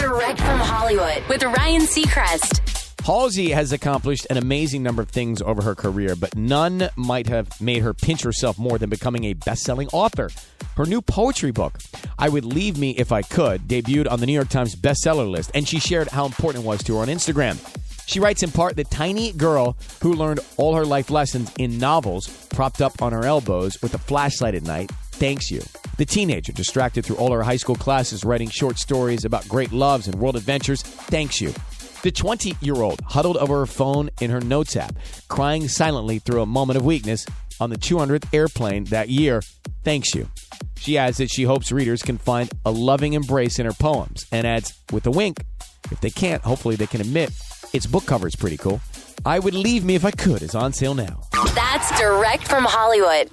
Direct from Hollywood with Ryan Seacrest. Halsey has accomplished an amazing number of things over her career, but none might have made her pinch herself more than becoming a best selling author. Her new poetry book, I Would Leave Me If I Could, debuted on the New York Times bestseller list, and she shared how important it was to her on Instagram. She writes in part the tiny girl who learned all her life lessons in novels propped up on her elbows with a flashlight at night thanks you. The teenager distracted through all her high school classes writing short stories about great loves and world adventures thanks you. The 20 year old huddled over her phone in her notes app, crying silently through a moment of weakness on the 200th airplane that year. Thanks you. She adds that she hopes readers can find a loving embrace in her poems and adds, with a wink, if they can't, hopefully they can admit its book cover is pretty cool. I Would Leave Me If I Could is on sale now. That's direct from Hollywood.